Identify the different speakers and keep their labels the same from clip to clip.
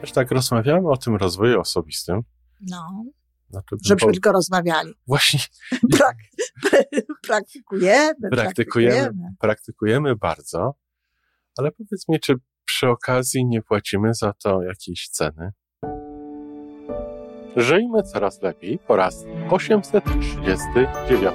Speaker 1: Też tak rozmawiamy o tym rozwoju osobistym.
Speaker 2: No,
Speaker 1: Znaczy,
Speaker 2: żebyśmy tylko rozmawiali.
Speaker 1: Właśnie
Speaker 2: Prak, praktykujemy,
Speaker 1: praktykujemy, praktykujemy bardzo, ale powiedz mi, czy przy okazji nie płacimy za to jakiejś ceny? Żyjmy coraz lepiej po raz 839.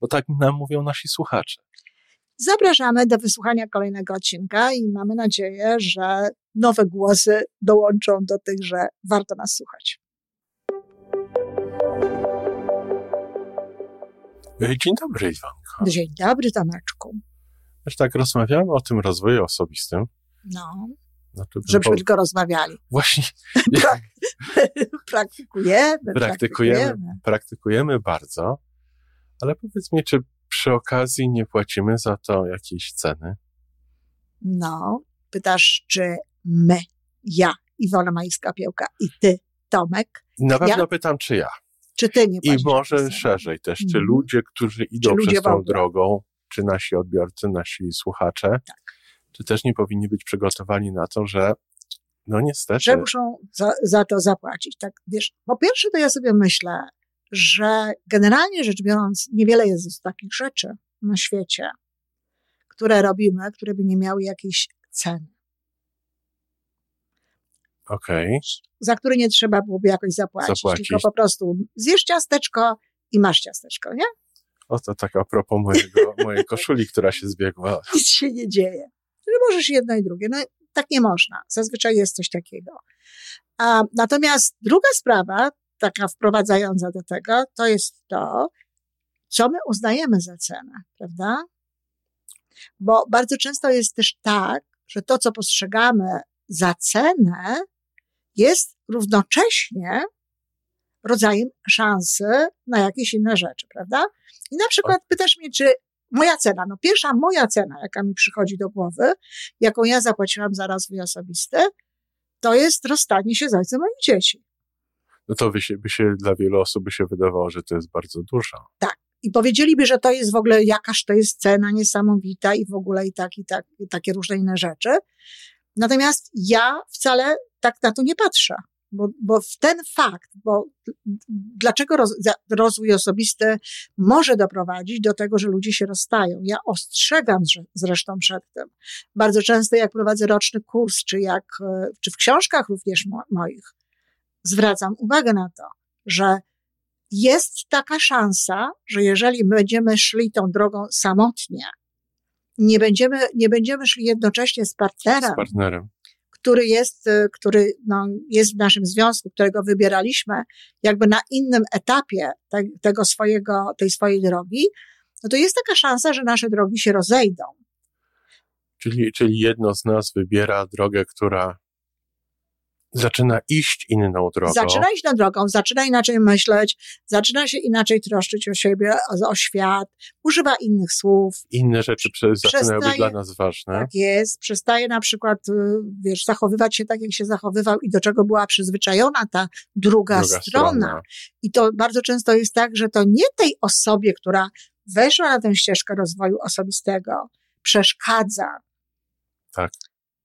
Speaker 1: bo tak nam mówią nasi słuchacze.
Speaker 2: Zapraszamy do wysłuchania kolejnego odcinka i mamy nadzieję, że nowe głosy dołączą do tych, że warto nas słuchać.
Speaker 1: Dzień dobry, Iwanko.
Speaker 2: Dzień dobry, Tomeczku.
Speaker 1: Też tak rozmawiamy o tym rozwoju osobistym.
Speaker 2: No,
Speaker 1: Znaczy,
Speaker 2: żebyśmy
Speaker 1: bo-
Speaker 2: tylko rozmawiali.
Speaker 1: Właśnie
Speaker 2: Prak, praktykujemy,
Speaker 1: praktykujemy,
Speaker 2: praktykujemy.
Speaker 1: praktykujemy bardzo, ale powiedz mi, czy przy okazji nie płacimy za to jakiejś ceny?
Speaker 2: No, pytasz, czy my, ja, Iwona Majska-Piołka i ty, Tomek,
Speaker 1: Na pewno
Speaker 2: Ja?
Speaker 1: pytam, czy ja.
Speaker 2: czy ty nie
Speaker 1: I może szerzej też, czy
Speaker 2: Mhm.
Speaker 1: ludzie, którzy idą
Speaker 2: ludzie
Speaker 1: przez tą drogą, czy nasi odbiorcy, nasi słuchacze,
Speaker 2: Tak.
Speaker 1: czy też nie powinni być przygotowani na to, że no niestety,
Speaker 2: że muszą za, za to zapłacić. Tak, wiesz, po pierwsze to ja sobie myślę, że generalnie rzecz biorąc, niewiele jest takich rzeczy na świecie, które robimy, które by nie miały jakiejś ceny,
Speaker 1: okej,
Speaker 2: za które nie trzeba byłoby jakoś zapłacić,
Speaker 1: Zapłacić.
Speaker 2: tylko po prostu zjesz ciasteczko i masz ciasteczko, nie?
Speaker 1: oto tak a propos mojego, mojej koszuli, która się zbiegła.
Speaker 2: Nic się nie dzieje. Że możesz jedno i drugie. No tak nie można. Zazwyczaj jest coś takiego. A, natomiast druga sprawa, taka wprowadzająca do tego, to jest to, co my uznajemy za cenę, prawda? Bo bardzo często jest też tak, że to, co postrzegamy za cenę, jest równocześnie rodzajem szansy na jakieś inne rzeczy, prawda? I na przykład pytasz mnie, czy moja cena, no pierwsza moja cena, jaka mi przychodzi do głowy, jaką ja zapłaciłam za rozwój osobisty, to jest rozstanie się z ojcem moich dzieci.
Speaker 1: No to by się, by się dla wielu osób by się wydawało, że to jest bardzo dużo.
Speaker 2: I powiedzieliby, że to jest w ogóle jakaż to jest cena niesamowita i w ogóle i tak, i tak, i takie różne inne rzeczy. Natomiast ja wcale tak na to nie patrzę. Bo, bo w ten fakt, bo dlaczego roz, rozwój osobisty może doprowadzić do tego, że ludzie się rozstają? Ja ostrzegam zre- zresztą przed tym. Bardzo często jak prowadzę roczny kurs, czy jak, e, czy w książkach również mo- moich, zwracam uwagę na to, że jest taka szansa, że jeżeli my będziemy szli tą drogą samotnie, nie będziemy, nie będziemy szli jednocześnie z partnerem,
Speaker 1: Z partnerem.
Speaker 2: który jest, y, który no, jest w naszym związku, którego wybieraliśmy, jakby na innym etapie te, tego swojego, tej swojej drogi, no to jest taka szansa, że nasze drogi się rozejdą.
Speaker 1: Czyli, czyli jedno z nas wybiera drogę, która zaczyna iść inną drogą.
Speaker 2: Zaczyna iść tą drogą, zaczyna inaczej myśleć, zaczyna się inaczej troszczyć o siebie, o, o świat, używa innych słów,
Speaker 1: Inne rzeczy prze- zaczynają być dla nas ważne.
Speaker 2: Tak jest. Przestaje na przykład, y, wiesz, zachowywać się tak, jak się zachowywał i do czego była przyzwyczajona ta druga,
Speaker 1: Druga
Speaker 2: strona. I to bardzo często jest tak, że to nie tej osobie, która weszła na tę ścieżkę rozwoju osobistego, przeszkadza.
Speaker 1: Tak.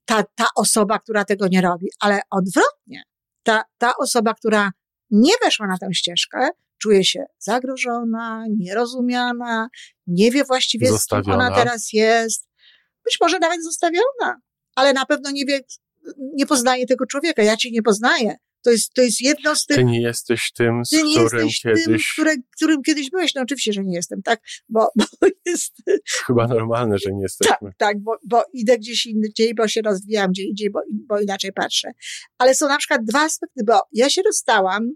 Speaker 2: Ta, ta osoba, która tego nie robi, ale odwrotnie. Ta, ta osoba, która nie weszła na tę ścieżkę, czuje się zagrożona, nierozumiana, nie wie właściwie, z kim
Speaker 1: Zostawiona.
Speaker 2: ona teraz jest. Być może nawet zostawiona, ale na pewno nie wie, nie poznaje tego człowieka. Ja cię nie poznaję. To jest, to jest jedno z tych
Speaker 1: Ty nie jesteś tym, z
Speaker 2: ty nie
Speaker 1: którym
Speaker 2: jesteś tym,
Speaker 1: kiedyś
Speaker 2: które, którym kiedyś byłeś. No oczywiście, że nie jestem, tak? Bo, bo jest,
Speaker 1: chyba normalne, że nie
Speaker 2: tak,
Speaker 1: jesteśmy.
Speaker 2: tak, bo, bo idę gdzieś indziej, bo się rozwijam gdzie indziej, bo, bo inaczej patrzę. Ale są na przykład dwa aspekty, bo ja się rozstałam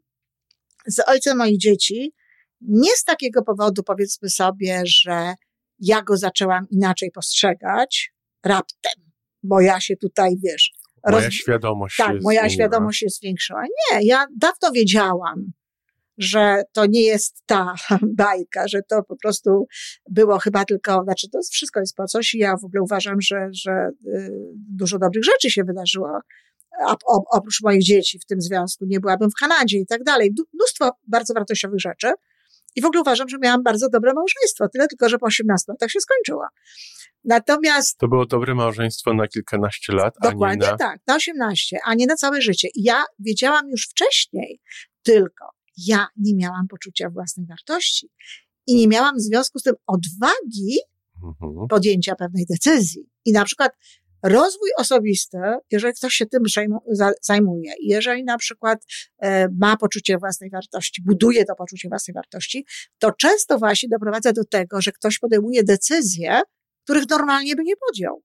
Speaker 2: z ojcem moich dzieci nie z takiego powodu, powiedzmy sobie, że ja go zaczęłam inaczej postrzegać raptem, bo ja się tutaj, wiesz...
Speaker 1: Moja roz... świadomość
Speaker 2: Tak, moja zmieniła. świadomość się zwiększyła. Nie, ja dawno wiedziałam, że to nie jest ta bajka, że to po prostu było chyba tylko, znaczy to wszystko jest po coś i ja w ogóle uważam, że, że y, dużo dobrych rzeczy się wydarzyło. A, oprócz moich dzieci w tym związku, nie byłabym w Kanadzie i tak dalej. Mnóstwo bardzo wartościowych rzeczy. I w ogóle uważam, że miałam bardzo dobre małżeństwo, tyle tylko, że po 18 latach się skończyło. Natomiast.
Speaker 1: To było dobre małżeństwo na kilkanaście lat,
Speaker 2: Dokładnie
Speaker 1: a nie na...
Speaker 2: tak, na 18, a nie na całe życie. I ja wiedziałam już wcześniej, tylko ja nie miałam poczucia własnej wartości i nie miałam w związku z tym odwagi mhm. podjęcia pewnej decyzji. I na przykład rozwój osobisty, jeżeli ktoś się tym zajmuje, jeżeli na przykład e, ma poczucie własnej wartości, buduje to poczucie własnej wartości, to często właśnie doprowadza do tego, że ktoś podejmuje decyzje, których normalnie by nie podjął.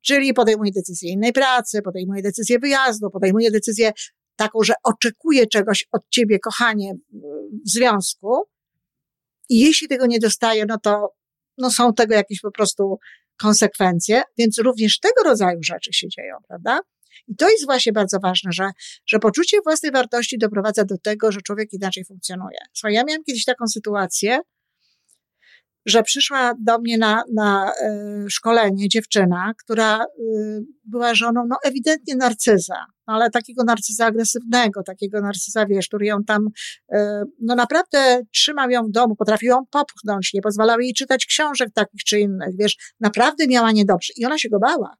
Speaker 2: Czyli podejmuje decyzję innej pracy, podejmuje decyzję wyjazdu, podejmuje decyzję taką, że oczekuje czegoś od ciebie, kochanie, w związku. I jeśli tego nie dostaje, no to no są tego jakieś po prostu konsekwencje, więc również tego rodzaju rzeczy się dzieją, prawda? I to jest właśnie bardzo ważne, że, że poczucie własnej wartości doprowadza do tego, że człowiek inaczej funkcjonuje. Słuchaj, ja miałam kiedyś taką sytuację, że przyszła do mnie na, na y, szkolenie dziewczyna, która y, była żoną, no ewidentnie narcyza, ale takiego narcyza agresywnego, takiego narcyza, wiesz, który ją tam, y, no naprawdę trzymał ją w domu, potrafił ją popchnąć, nie pozwalał jej czytać książek takich czy innych, wiesz, naprawdę miała niedobrze i ona się go bała.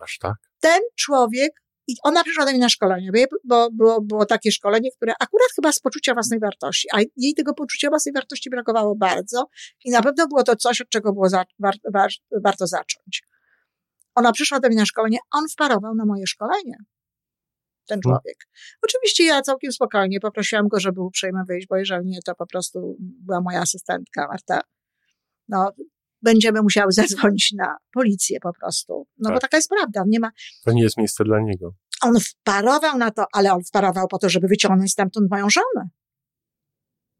Speaker 1: Aż tak?
Speaker 2: Ten człowiek i ona przyszła do mnie na szkolenie, bo było, było takie szkolenie, które akurat chyba z poczucia własnej wartości, a jej tego poczucia własnej wartości brakowało bardzo i na pewno było to coś, od czego było za, war, war, warto zacząć. Ona przyszła do mnie na szkolenie, on wparował na moje szkolenie. Ten hmm. człowiek. Oczywiście ja całkiem spokojnie poprosiłam go, żeby uprzejmie wyjść, bo jeżeli nie, to po prostu była moja asystentka Marta. No, będziemy musiały zadzwonić na policję po prostu. No tak. bo taka jest prawda. Nie ma...
Speaker 1: To nie jest miejsce dla niego.
Speaker 2: On wparował na to, ale on wparował po to, żeby wyciągnąć stamtąd moją żonę.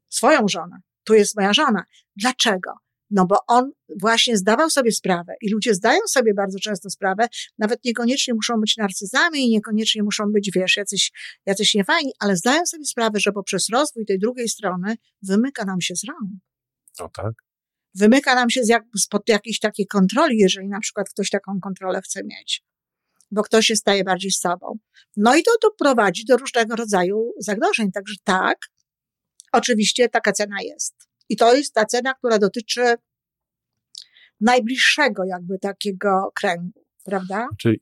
Speaker 2: Swoją żonę. Tu jest moja żona. Dlaczego? No bo on właśnie zdawał sobie sprawę i ludzie zdają sobie bardzo często sprawę, nawet niekoniecznie muszą być narcyzami i niekoniecznie muszą być, wiesz, jacyś, jacyś niefajni, ale zdają sobie sprawę, że poprzez rozwój tej drugiej strony wymyka nam się z rąk.
Speaker 1: No tak
Speaker 2: wymyka nam się z jak, spod jakiejś takiej kontroli, jeżeli na przykład ktoś taką kontrolę chce mieć, bo ktoś się staje bardziej sobą. No i to, to prowadzi do różnego rodzaju zagrożeń. Także tak, oczywiście taka cena jest. I to jest ta cena, która dotyczy najbliższego jakby takiego kręgu, prawda?
Speaker 1: Czyli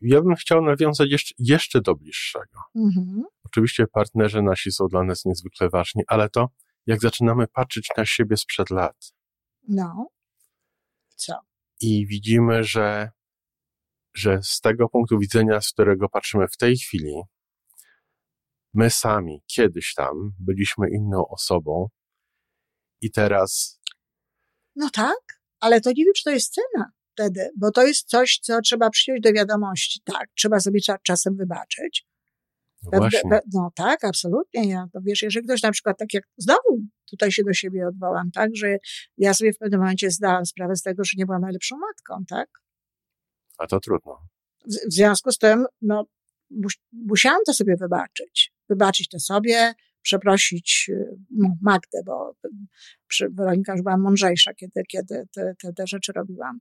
Speaker 1: ja bym chciał nawiązać jeszcze, jeszcze do bliższego. Mhm. Oczywiście partnerzy nasi są dla nas niezwykle ważni, ale to jak zaczynamy patrzeć na siebie sprzed lat,
Speaker 2: no. Co?
Speaker 1: I widzimy, że, że z tego punktu widzenia, z którego patrzymy w tej chwili, my sami kiedyś tam byliśmy inną osobą i teraz.
Speaker 2: No tak, ale to nie wiem, czy to jest cena wtedy, bo to jest coś, co trzeba przyjąć do wiadomości. Tak, trzeba sobie czasem wybaczyć.
Speaker 1: No,
Speaker 2: no tak, absolutnie. Ja, to wiesz, jeżeli ktoś na przykład, tak jak znowu tutaj się do siebie odwołam, tak, że ja sobie w pewnym momencie zdałam sprawę z tego, że nie byłam najlepszą matką, tak?
Speaker 1: A to trudno.
Speaker 2: W, w związku z tym, no, musiałam to sobie wybaczyć. Wybaczyć to sobie, przeprosić no, Magdę, bo przy Weronika już byłam mądrzejsza, kiedy, kiedy te, te, te rzeczy robiłam.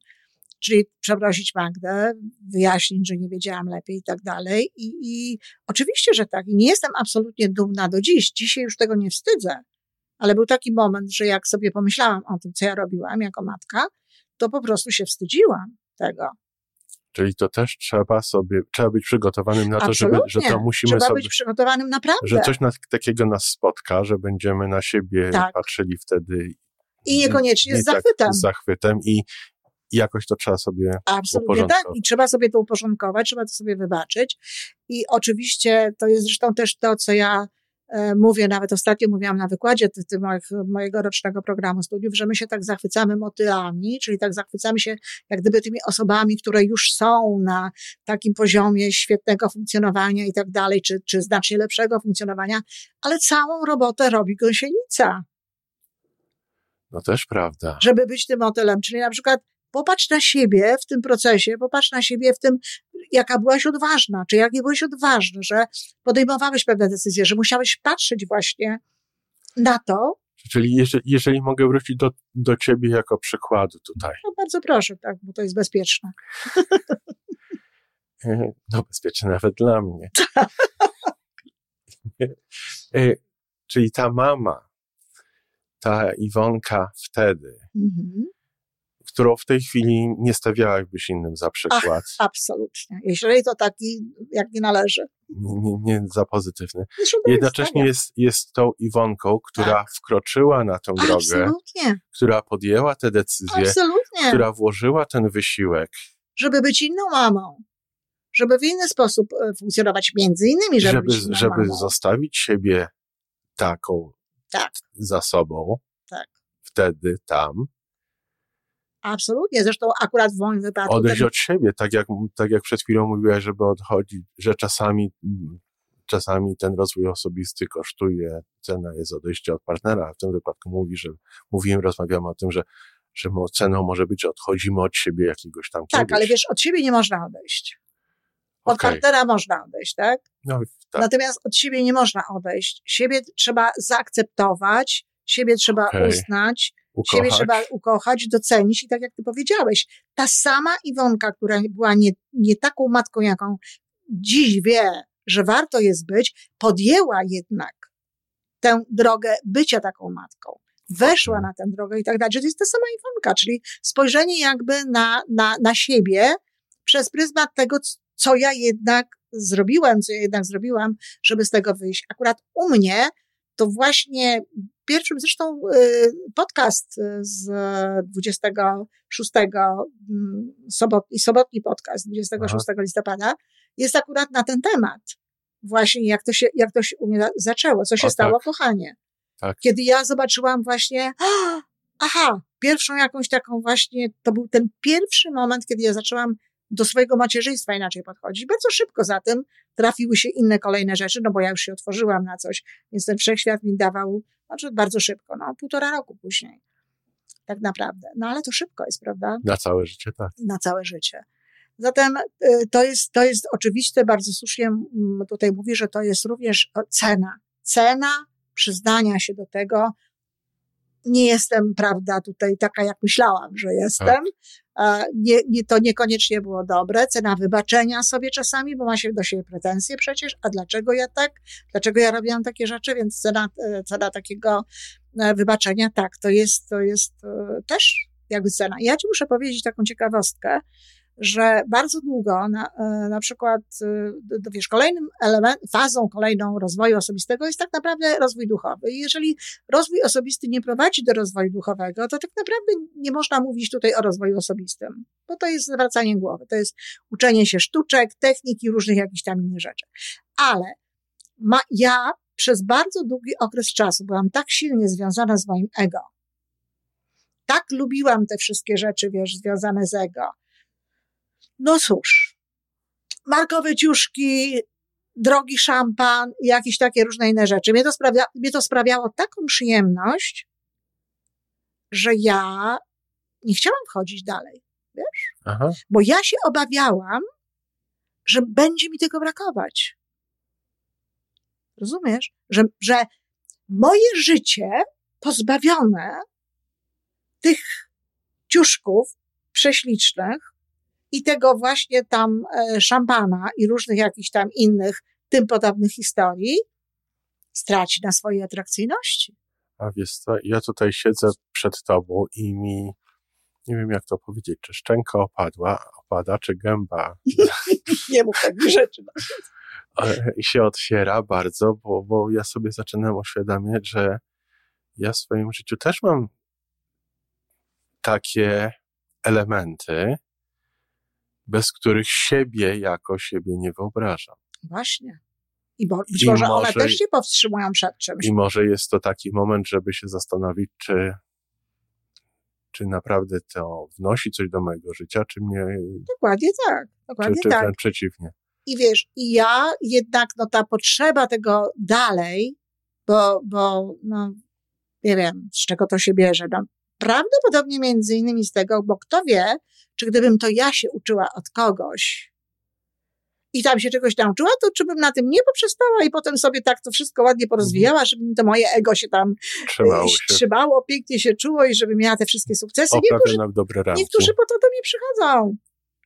Speaker 2: Czyli przeprosić Magdę, wyjaśnić, że nie wiedziałam lepiej i tak dalej. I, I oczywiście, że tak. I nie jestem absolutnie dumna do dziś. Dzisiaj już tego nie wstydzę. Ale był taki moment, że jak sobie pomyślałam o tym, co ja robiłam jako matka, to po prostu się wstydziłam tego.
Speaker 1: Czyli to też trzeba sobie, trzeba być przygotowanym na to, żeby, że to musimy
Speaker 2: trzeba
Speaker 1: sobie.
Speaker 2: być przygotowanym naprawdę.
Speaker 1: Że coś nas, takiego nas spotka, że będziemy na siebie tak. patrzyli wtedy.
Speaker 2: I niekoniecznie z tak zachwytem. Tak,
Speaker 1: z zachwytem i, i jakoś to trzeba sobie
Speaker 2: Absolutnie tak. I trzeba sobie to uporządkować, trzeba to sobie wybaczyć. I oczywiście to jest zresztą też to, co ja e, mówię, nawet ostatnio mówiłam na wykładzie ty, ty moich, mojego rocznego programu studiów, że my się tak zachwycamy motylami, czyli tak zachwycamy się jak gdyby tymi osobami, które już są na takim poziomie świetnego funkcjonowania i tak dalej, czy, czy znacznie lepszego funkcjonowania, ale całą robotę robi gąsienica.
Speaker 1: No też prawda.
Speaker 2: Żeby być tym motylem. Czyli na przykład popatrz na siebie w tym procesie, popatrz na siebie w tym, jaka byłaś odważna, czy jak nie byłeś odważny, że podejmowałeś pewne decyzje, że musiałeś patrzeć właśnie na to.
Speaker 1: Czyli jeżeli, jeżeli mogę wrócić do, do ciebie jako przykładu tutaj.
Speaker 2: No bardzo proszę, tak, bo to jest bezpieczne.
Speaker 1: No bezpieczne nawet dla mnie. E, czyli ta mama, ta Iwonka wtedy, mhm którą w tej chwili nie stawiałabyś innym za przykład. Ach,
Speaker 2: absolutnie. Jeżeli to taki, jak nie należy.
Speaker 1: Nie, nie za pozytywny. Jednocześnie jest, jest tą Iwonką, która tak. wkroczyła na tą drogę, absolutnie. która podjęła te decyzje, absolutnie. która włożyła ten wysiłek.
Speaker 2: Żeby być inną mamą. Żeby w inny sposób e, funkcjonować, między innymi, żeby,
Speaker 1: żeby, żeby zostawić siebie taką tak. za sobą. Tak. Wtedy, tam
Speaker 2: Absolutnie. Zresztą akurat w moim wypadku.
Speaker 1: Odejść ten... od siebie, tak jak, tak jak przed chwilą mówiłaś, żeby odchodzić, że czasami, czasami ten rozwój osobisty kosztuje, cena jest odejście od partnera, a w tym wypadku mówi, że mówiłem, rozmawiamy o tym, że, że ceną może być, że odchodzimy od siebie jakiegoś tam
Speaker 2: Tak, ale wiesz, od siebie nie można odejść. Od okay. partnera można odejść, tak? No, tak? Natomiast od siebie nie można odejść. Siebie trzeba zaakceptować, siebie trzeba okay. uznać, ukochać. Siebie trzeba ukochać, docenić i tak jak ty powiedziałeś, ta sama Iwonka, która była nie, nie taką matką, jaką dziś wie, że warto jest być, podjęła jednak tę drogę bycia taką matką. Weszła na tę drogę i tak dalej. To jest ta sama Iwonka, czyli spojrzenie jakby na, na, na siebie przez pryzmat tego, co ja jednak zrobiłem, co ja jednak zrobiłam, żeby z tego wyjść. Akurat u mnie to właśnie pierwszym zresztą y, podcast y, z 26 mm, sobotni, sobotni podcast 26 Aha. listopada jest akurat na ten temat. Właśnie jak to się, jak to się u mnie zaczęło, co się o, stało, tak. kochanie. Tak. Kiedy ja zobaczyłam właśnie, aha, pierwszą jakąś taką właśnie, to był ten pierwszy moment, kiedy ja zaczęłam do swojego macierzyństwa inaczej podchodzić. Bardzo szybko za tym trafiły się inne kolejne rzeczy, no bo ja już się otworzyłam na coś, więc ten wszechświat mi dawał, znaczy bardzo szybko, no półtora roku później. Tak naprawdę. No ale to szybko jest, prawda?
Speaker 1: Na całe życie, tak.
Speaker 2: Na całe życie. Zatem y, to jest, to jest oczywiste, bardzo słusznie tutaj mówi, że to jest również cena. Cena przyznania się do tego, nie jestem, prawda, tutaj taka, jak myślałam, że jestem. Tak. Nie, nie, to niekoniecznie było dobre. Cena wybaczenia sobie czasami, bo ma się do siebie pretensje przecież. A dlaczego ja tak? Dlaczego ja robiłam takie rzeczy? Więc cena, e, cena takiego e, wybaczenia, tak, to jest, to jest e, też jakby cena. Ja ci muszę powiedzieć taką ciekawostkę, że bardzo długo, na, e, na przykład, e, wiesz, kolejnym element, fazą kolejną rozwoju osobistego jest tak naprawdę rozwój duchowy. Jeżeli rozwój osobisty nie prowadzi do rozwoju duchowego, to tak naprawdę nie można mówić tutaj o rozwoju osobistym, bo to jest zwracanie głowy, to jest uczenie się sztuczek, technik i różnych jakichś tam innych rzeczy. Ale ma, ja przez bardzo długi okres czasu byłam tak silnie związana z moim ego, tak lubiłam te wszystkie rzeczy, wiesz, związane z ego, no cóż, markowe ciuszki, drogi szampan i jakieś takie różne inne rzeczy. Mnie to, sprawia, mnie to sprawiało taką przyjemność, że ja nie chciałam wchodzić dalej, wiesz? Aha. Bo ja się obawiałam, że będzie mi tego brakować. Rozumiesz? Że, że moje życie pozbawione tych ciuszków prześlicznych i tego właśnie tam e, szampana i różnych jakichś tam innych tym podobnych historii straci na swojej atrakcyjności.
Speaker 1: A wiesz co, ja tutaj siedzę przed tobą i mi, nie wiem jak to powiedzieć, czy szczęka opadła, opada, czy gęba.
Speaker 2: nie mów takich rzeczy.
Speaker 1: I się otwiera bardzo, bo, bo ja sobie zaczynam uświadamiać, że ja w swoim życiu też mam takie elementy, bez których siebie jako siebie nie wyobrażam.
Speaker 2: Właśnie. I bo, być I może, może one też się powstrzymują przed czymś.
Speaker 1: I może jest to taki moment, żeby się zastanowić, czy, czy naprawdę to wnosi coś do mojego życia, czy mnie.
Speaker 2: Dokładnie tak. Dokładnie
Speaker 1: czy, czy
Speaker 2: tak.
Speaker 1: wręcz przeciwnie.
Speaker 2: I wiesz, i ja jednak, no ta potrzeba tego dalej, bo, bo no, nie wiem, z czego to się bierze. No, Prawdopodobnie między innymi z tego, bo kto wie, czy gdybym to ja się uczyła od kogoś i tam się czegoś nauczyła, to czy bym na tym nie poprzestała i potem sobie tak to wszystko ładnie porozwijała, żeby mi to moje ego się tam
Speaker 1: Trzymało
Speaker 2: e,
Speaker 1: się.
Speaker 2: trzymało, pięknie się czuło i żeby miała te wszystkie sukcesy. Niektórzy, niektórzy po to do mnie przychodzą.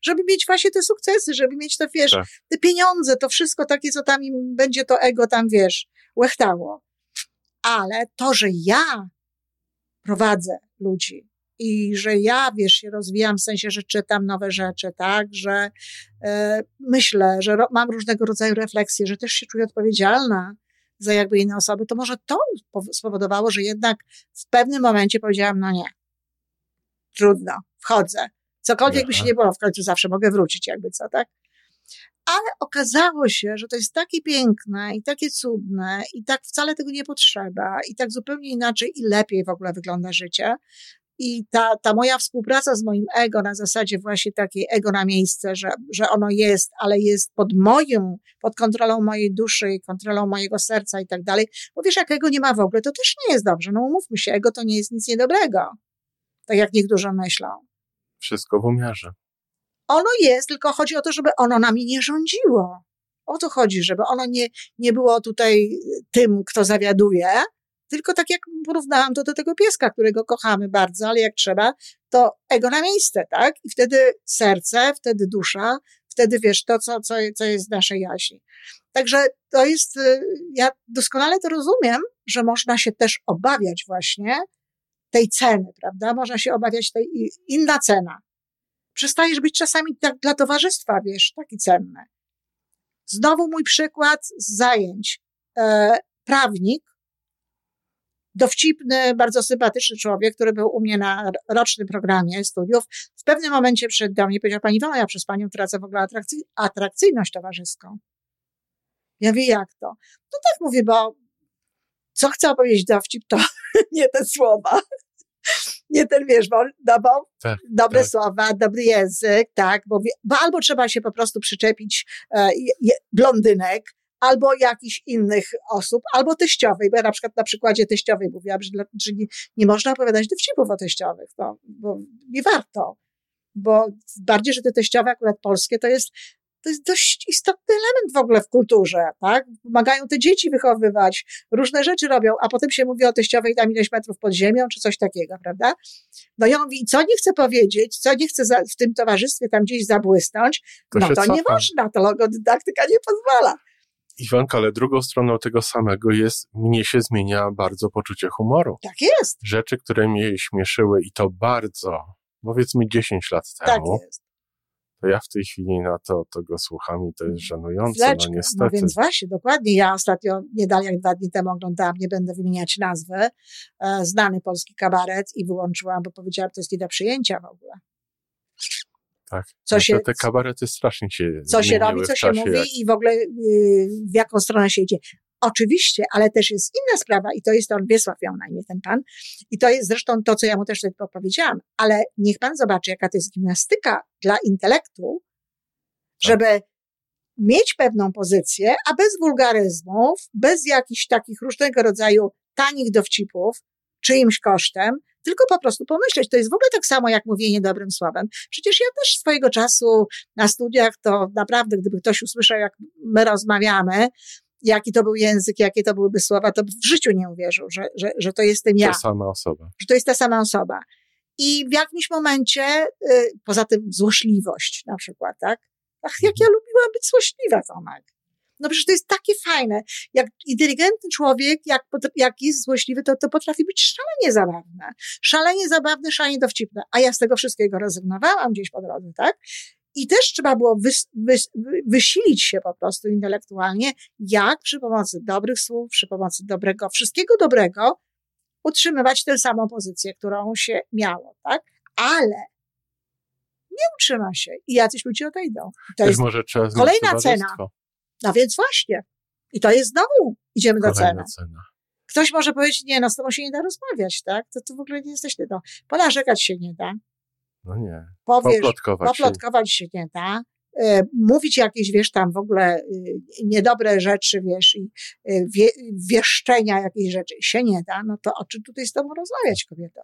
Speaker 2: Żeby mieć właśnie te sukcesy, żeby mieć to, wiesz,
Speaker 1: Tak.
Speaker 2: te pieniądze, to wszystko takie, co tam im będzie to ego tam, wiesz, łechtało. Ale to, że ja prowadzę ludzi i że ja, wiesz, się rozwijam w sensie, że czytam nowe rzeczy, tak, że e, myślę, że ro, mam różnego rodzaju refleksje, że też się czuję odpowiedzialna za jakby inne osoby, to może to pow- spowodowało, że jednak w pewnym momencie powiedziałam, no nie, trudno, wchodzę. Cokolwiek by się nie było, w końcu zawsze mogę wrócić, jakby co, tak? Ale okazało się, że to jest takie piękne i takie cudne i tak wcale tego nie potrzeba i tak zupełnie inaczej i lepiej w ogóle wygląda życie. I ta, ta moja współpraca z moim ego na zasadzie właśnie takiej ego na miejsce, że, że ono jest, ale jest pod moją, pod kontrolą mojej duszy i kontrolą mojego serca i tak dalej. Bo wiesz, jak ego nie ma w ogóle, to też nie jest dobrze. No umówmy się, ego to nie jest nic niedobrego. Tak jak niektórzy myślą.
Speaker 1: Wszystko w umiarze.
Speaker 2: Ono jest, tylko chodzi o to, żeby ono nami nie rządziło. O to chodzi, żeby ono nie, nie było tutaj tym, kto zawiaduje, tylko tak jak porównałam to do tego pieska, którego kochamy bardzo, ale jak trzeba, to ego na miejsce, tak? I wtedy serce, wtedy dusza, wtedy wiesz to, co, co, co jest w naszej jaźni. Także to jest, y, ja doskonale to rozumiem, że można się też obawiać właśnie tej ceny, prawda? Można się obawiać tej inna cena. Przestajesz być czasami tak dla towarzystwa, wiesz, taki cenny. Znowu mój przykład z zajęć. E, prawnik, dowcipny, bardzo sympatyczny człowiek, który był u mnie na rocznym programie studiów, w pewnym momencie przyszedł do mnie i powiedział, pani Iwona, ja przez panią tracę w ogóle atrakcy- atrakcyjność towarzyską. Ja wiem, jak to? No tak mówię, bo co chcę opowiedzieć dowcip, to nie te słowa. Nie ten, wiesz, bo, no bo
Speaker 1: Tak,
Speaker 2: dobre
Speaker 1: tak.
Speaker 2: słowa, dobry język, tak, bo, wie- bo albo trzeba się po prostu przyczepić e, blondynek, albo jakichś innych osób, albo teściowej, bo ja na przykład na przykładzie teściowej mówiłam, że, dla- że nie, nie można opowiadać dowcipów o teściowych, no, bo nie warto, bo bardziej, że te teściowe akurat polskie, to jest to jest dość istotny element w ogóle w kulturze, tak? Pomagają te dzieci wychowywać, różne rzeczy robią, a potem się mówi o teściowej tam ileś metrów pod ziemią, czy coś takiego, prawda? No i on mówi, co nie chce powiedzieć, co nie chce za, w tym towarzystwie tam gdzieś zabłysnąć,
Speaker 1: To
Speaker 2: no to nie
Speaker 1: cofa.
Speaker 2: można, to logodydaktyka nie pozwala.
Speaker 1: Iwanka, ale drugą stroną tego samego jest, mnie się zmienia bardzo poczucie humoru.
Speaker 2: Tak jest,
Speaker 1: Rzeczy, które mnie śmieszyły i to bardzo, powiedzmy 10 lat
Speaker 2: tak
Speaker 1: temu,
Speaker 2: jest.
Speaker 1: to ja w tej chwili na to, to go słucham i to jest żenujące, no
Speaker 2: No
Speaker 1: niestety.
Speaker 2: więc właśnie, dokładnie. Ja ostatnio, nie dalej jak dwa dni temu oglądałam, nie będę wymieniać nazwy, e, znany polski kabaret i wyłączyłam, bo powiedziałam, to jest nie do przyjęcia w ogóle.
Speaker 1: Tak.
Speaker 2: co się-
Speaker 1: to te kabarety strasznie się
Speaker 2: co się robi, co się mówi
Speaker 1: jak-
Speaker 2: i w ogóle y, w jaką stronę się idzie. Oczywiście, ale też jest inna sprawa i to jest on, Wiesław miał na imię ten pan i to jest zresztą to, co ja mu też tutaj powiedziałam, ale niech pan zobaczy, jaka to jest gimnastyka dla intelektu, żeby mieć pewną pozycję, a bez wulgaryzmów, bez jakichś takich różnego rodzaju tanich dowcipów, czyimś kosztem, tylko po prostu pomyśleć. To jest w ogóle tak samo jak mówienie dobrym słowem. Przecież ja też swojego czasu na studiach, to naprawdę, gdyby ktoś usłyszał, jak my rozmawiamy, jaki to był język, jakie to byłyby słowa, to w życiu nie uwierzył, że, że, że to jestem ja
Speaker 1: Ta sama osoba.
Speaker 2: że to jest ta sama osoba. I w jakimś momencie, y, poza tym złośliwość na przykład, tak? Ach, jak ja lubiłam być złośliwa, Tomek. No przecież to jest takie fajne. Jak inteligentny człowiek, jak, jak jest złośliwy, to, to potrafi być szalenie zabawne. Szalenie zabawne, szalenie dowcipne. A ja z tego wszystkiego rezygnowałam gdzieś po drodze, tak? I też trzeba było wys, wys, wy- wysilić się po prostu intelektualnie, jak przy pomocy dobrych słów, przy pomocy dobrego, wszystkiego dobrego, utrzymywać tę samą pozycję, którą się miało, tak? Ale nie utrzyma się i jacyś ludzie odejdą. To
Speaker 1: Też
Speaker 2: jest,
Speaker 1: może trzeba
Speaker 2: kolejna cena. No więc właśnie. I to jest znowu, idziemy do ceny.
Speaker 1: Cena.
Speaker 2: Ktoś może powiedzieć, nie, no z tobą się nie da rozmawiać, tak? To, to w ogóle nie jesteś ty, no. Ponarzekać się nie da.
Speaker 1: No nie.
Speaker 2: Powiesz,
Speaker 1: Poplotkować się.
Speaker 2: poplotkować się nie da. e, Mówić jakieś, wiesz, tam w ogóle y, niedobre rzeczy, wiesz, i y, wie, wieszczenia jakiejś rzeczy się nie da, no to o czym tutaj z tobą rozmawiać, kobieto?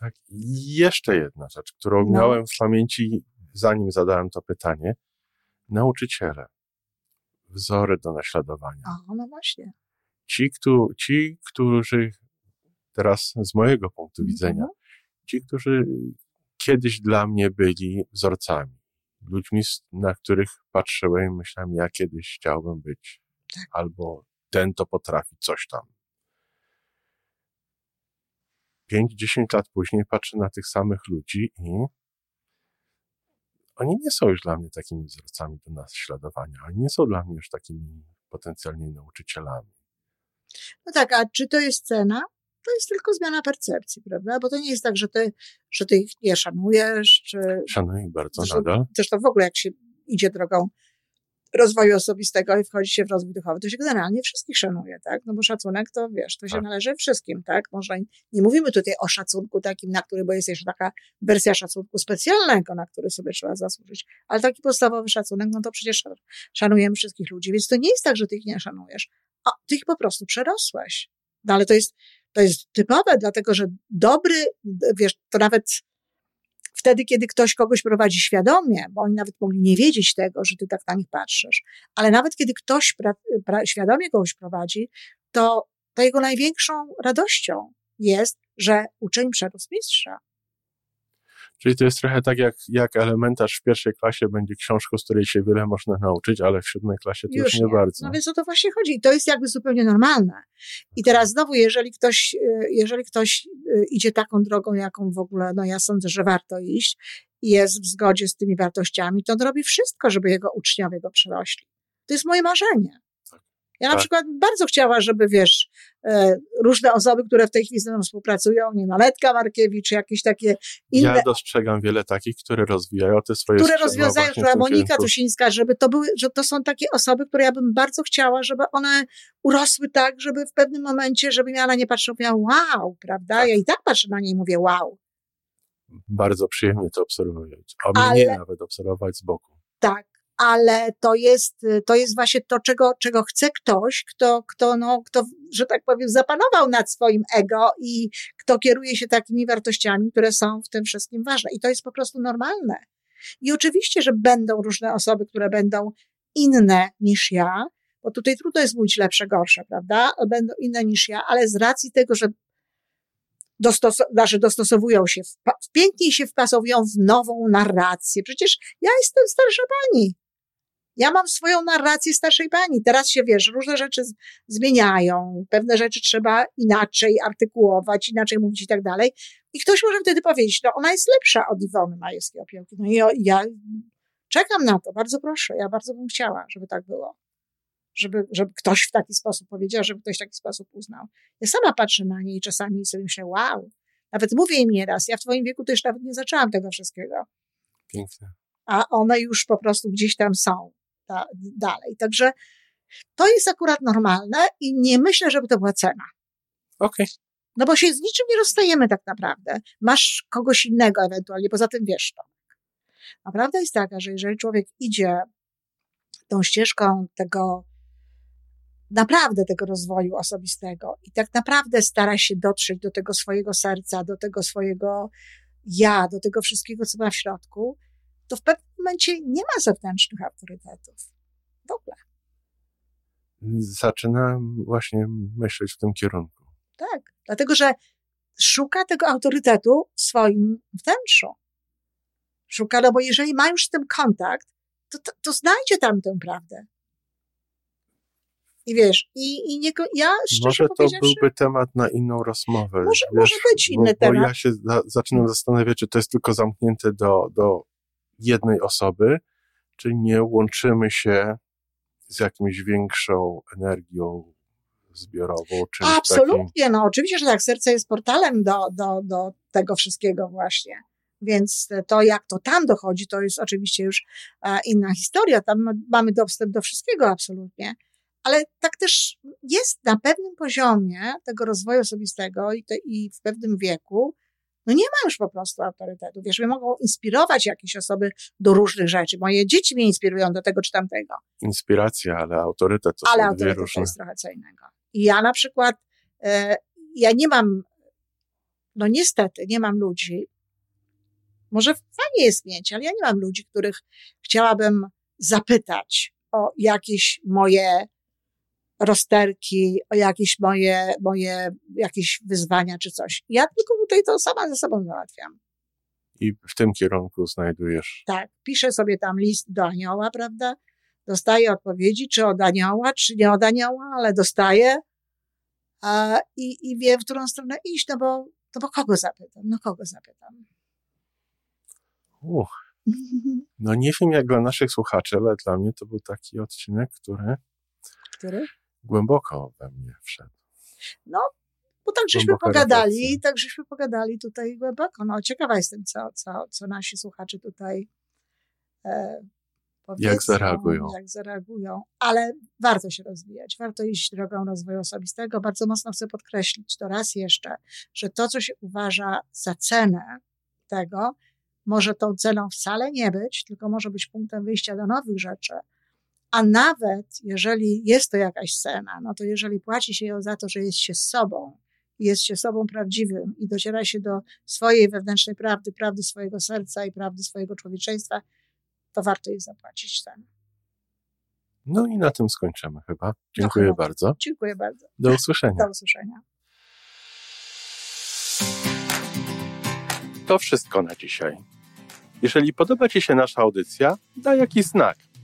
Speaker 1: Tak. I jeszcze jedna rzecz, którą
Speaker 2: No.
Speaker 1: miałem w pamięci, zanim zadałem to pytanie. Nauczyciele. Wzory do naśladowania.
Speaker 2: O, no właśnie.
Speaker 1: Ci, któ- ci, którzy teraz z mojego punktu widzenia,
Speaker 2: Mhm.
Speaker 1: ci, którzy kiedyś dla mnie byli wzorcami, ludźmi, na których patrzyłem i myślałem, ja kiedyś chciałbym być,
Speaker 2: Tak.
Speaker 1: albo ten to potrafi coś tam. 5-10 lat później patrzę na tych samych ludzi i oni nie są już dla mnie takimi wzorcami do naśladowania. Oni nie są dla mnie już takimi potencjalnie nauczycielami.
Speaker 2: No tak, a czy to jest cena? To jest tylko zmiana percepcji, prawda? Bo to nie jest tak, że ty, że ty ich nie szanujesz, czy
Speaker 1: Szanuję ich bardzo
Speaker 2: Zresztą-
Speaker 1: nadal.
Speaker 2: zresztą w ogóle jak się idzie drogą rozwoju osobistego i wchodzi się w rozwój duchowy, to się generalnie wszystkich szanuje, tak? No bo szacunek to, wiesz, to się
Speaker 1: Tak.
Speaker 2: należy wszystkim, tak? Może nie mówimy tutaj o szacunku takim, na który, bo jest jeszcze taka wersja szacunku specjalnego, na który sobie trzeba zasłużyć, ale taki podstawowy szacunek, no to przecież szanujemy wszystkich ludzi, więc to nie jest tak, że ty ich nie szanujesz, a ty ich po prostu przerosłeś. No ale to jest, to jest typowe, dlatego że dobry, wiesz, to nawet wtedy, kiedy ktoś kogoś prowadzi świadomie, bo oni nawet mogli nie wiedzieć tego, że ty tak na nich patrzysz, ale nawet kiedy ktoś pra, pra, świadomie kogoś prowadzi, to, to jego największą radością jest, że uczeń przerósł mistrza.
Speaker 1: Czyli to jest trochę tak, jak, jak elementarz w pierwszej klasie będzie książką, z której się wiele można nauczyć, ale w siódmej klasie to już, nie, bardzo.
Speaker 2: No więc o to właśnie chodzi. I to jest jakby zupełnie normalne. I teraz znowu, jeżeli ktoś, y, jeżeli ktoś y, idzie taką drogą, jaką w ogóle, no ja sądzę, że warto iść i jest w zgodzie z tymi wartościami, to on robi wszystko, żeby jego uczniowie go przerośli. To jest moje marzenie. Ja na
Speaker 1: Tak.
Speaker 2: przykład bardzo chciała, żeby, wiesz, e, różne osoby, które w tej chwili z nami współpracują, nie wiem, Aletka Markiewicz, jakieś takie inne,
Speaker 1: Ja dostrzegam wiele takich, które rozwijają te swoje
Speaker 2: które rozwiązają, która Monika. Tusińska, żeby to były, że to są takie osoby, które ja bym bardzo chciała, żeby one urosły tak, żeby w pewnym momencie, żeby ja na nie patrzyła, mówiła, wow, prawda?
Speaker 1: Tak.
Speaker 2: Ja i tak patrzę na nie i mówię, wow.
Speaker 1: Bardzo przyjemnie to obserwować. A
Speaker 2: Ale-
Speaker 1: mnie nawet obserwować z boku.
Speaker 2: Tak, ale to jest, to jest właśnie to, czego, czego chce ktoś, kto, kto, no, kto, że tak powiem, zapanował nad swoim ego i kto kieruje się takimi wartościami, które są w tym wszystkim ważne. I to jest po prostu normalne. I oczywiście, że będą różne osoby, które będą inne niż ja, bo tutaj trudno jest mówić lepsze, gorsze, prawda? Będą inne niż ja, ale z racji tego, że dostos- znaczy dostosowują się, piękniej się wpasowują w nową narrację. Przecież ja jestem starsza pani. Ja mam swoją narrację starszej pani. Teraz się wiesz, różne rzeczy zmieniają, pewne rzeczy trzeba inaczej artykułować, inaczej mówić i tak dalej. I ktoś może wtedy powiedzieć, no ona jest lepsza od Iwony Majewskiej Opiełki. No i ja, ja czekam na to, bardzo proszę, ja bardzo bym chciała, żeby tak było. Żeby, żeby ktoś w taki sposób powiedział, żeby ktoś w taki sposób uznał. Ja sama patrzę na nie i czasami sobie myślę, wow, nawet mówię im nieraz, ja w twoim wieku już nawet nie zaczęłam tego wszystkiego
Speaker 1: Piękne.
Speaker 2: a one już po prostu gdzieś tam są da, dalej. Także to jest akurat normalne i nie myślę, żeby to była cena.
Speaker 1: Okej.
Speaker 2: No bo się z niczym nie rozstajemy tak naprawdę. Masz kogoś innego ewentualnie, poza tym wiesz to. A prawda jest taka, że jeżeli człowiek idzie tą ścieżką tego, naprawdę tego rozwoju osobistego i tak naprawdę stara się dotrzeć do tego swojego serca, do tego swojego ja, do tego wszystkiego, co ma w środku, to w pewnym momencie nie ma zewnętrznych autorytetów. W ogóle.
Speaker 1: Zaczynam właśnie myśleć w tym kierunku.
Speaker 2: Tak. Dlatego, że szuka tego autorytetu w swoim wnętrzu. Szuka, no bo jeżeli ma już z tym kontakt, to, to, to znajdzie tam tę prawdę. I wiesz, i, i nie, ja szczerze
Speaker 1: Może to byłby temat na inną rozmowę.
Speaker 2: Może- może być inny
Speaker 1: bo, Bo
Speaker 2: temat.
Speaker 1: ja się za, zaczynam zastanawiać, czy to jest tylko zamknięte do, do jednej osoby, czy nie łączymy się z jakimś większą energią zbiorową, czymś takim.
Speaker 2: Absolutnie, no oczywiście, że tak, serce jest portalem do, do, do tego wszystkiego właśnie. Więc to, jak to tam dochodzi, to jest oczywiście już e, inna historia. Tam ma- mamy dostęp do wszystkiego absolutnie. Ale tak też jest na pewnym poziomie tego rozwoju osobistego i, te, i w pewnym wieku, no nie ma już po prostu autorytetu. Wiesz, mnie mogą inspirować jakieś osoby do różnych rzeczy. Moje dzieci mnie inspirują do tego czy tamtego
Speaker 1: Inspiracja, ale autorytet to
Speaker 2: ale
Speaker 1: są dwie
Speaker 2: autorytet to
Speaker 1: różne.
Speaker 2: jest trochę co innego. I ja na przykład, e, ja nie mam no niestety nie mam ludzi. Może fajnie jest mieć, ale ja nie mam ludzi, których chciałabym zapytać o jakieś moje rozterki, o jakieś moje, moje jakieś wyzwania czy coś. Ja tylko tutaj to sama ze sobą załatwiam.
Speaker 1: I w tym kierunku znajdujesz.
Speaker 2: Tak, piszę sobie tam list do anioła, prawda? Dostaję odpowiedzi, czy od anioła, czy nie od anioła, ale dostaję a, i, i wiem, w którą stronę iść, no bo, no bo kogo zapytam? No kogo zapytam?
Speaker 1: Uch. No nie wiem jak dla naszych słuchaczy, ale dla mnie to był taki odcinek, który,
Speaker 2: Który?
Speaker 1: Głęboko we mnie wszedł.
Speaker 2: No, bo tak żeśmy
Speaker 1: Głęboka
Speaker 2: pogadali,
Speaker 1: refleksja.
Speaker 2: tak żeśmy pogadali tutaj głęboko. No, ciekawa jestem, co, co, co nasi słuchacze tutaj e, powiedzą,
Speaker 1: zareagują.
Speaker 2: Jak zareagują. Ale warto się rozwijać, warto iść drogą rozwoju osobistego. Bardzo mocno chcę podkreślić to raz jeszcze, że to, co się uważa za cenę tego, może tą ceną wcale nie być, tylko może być punktem wyjścia do nowych rzeczy. A nawet jeżeli jest to jakaś cena, no to jeżeli płaci się ją za to, że jest się sobą, jest się sobą prawdziwym i dociera się do swojej wewnętrznej prawdy, prawdy swojego serca i prawdy swojego człowieczeństwa, to warto jej zapłacić cenę.
Speaker 1: No i na tym skończymy chyba. Dziękuję
Speaker 2: chyba.
Speaker 1: bardzo.
Speaker 2: Dziękuję bardzo.
Speaker 1: Do usłyszenia.
Speaker 2: Do usłyszenia.
Speaker 1: To wszystko na dzisiaj. Jeżeli podoba Ci się nasza audycja, daj jakiś znak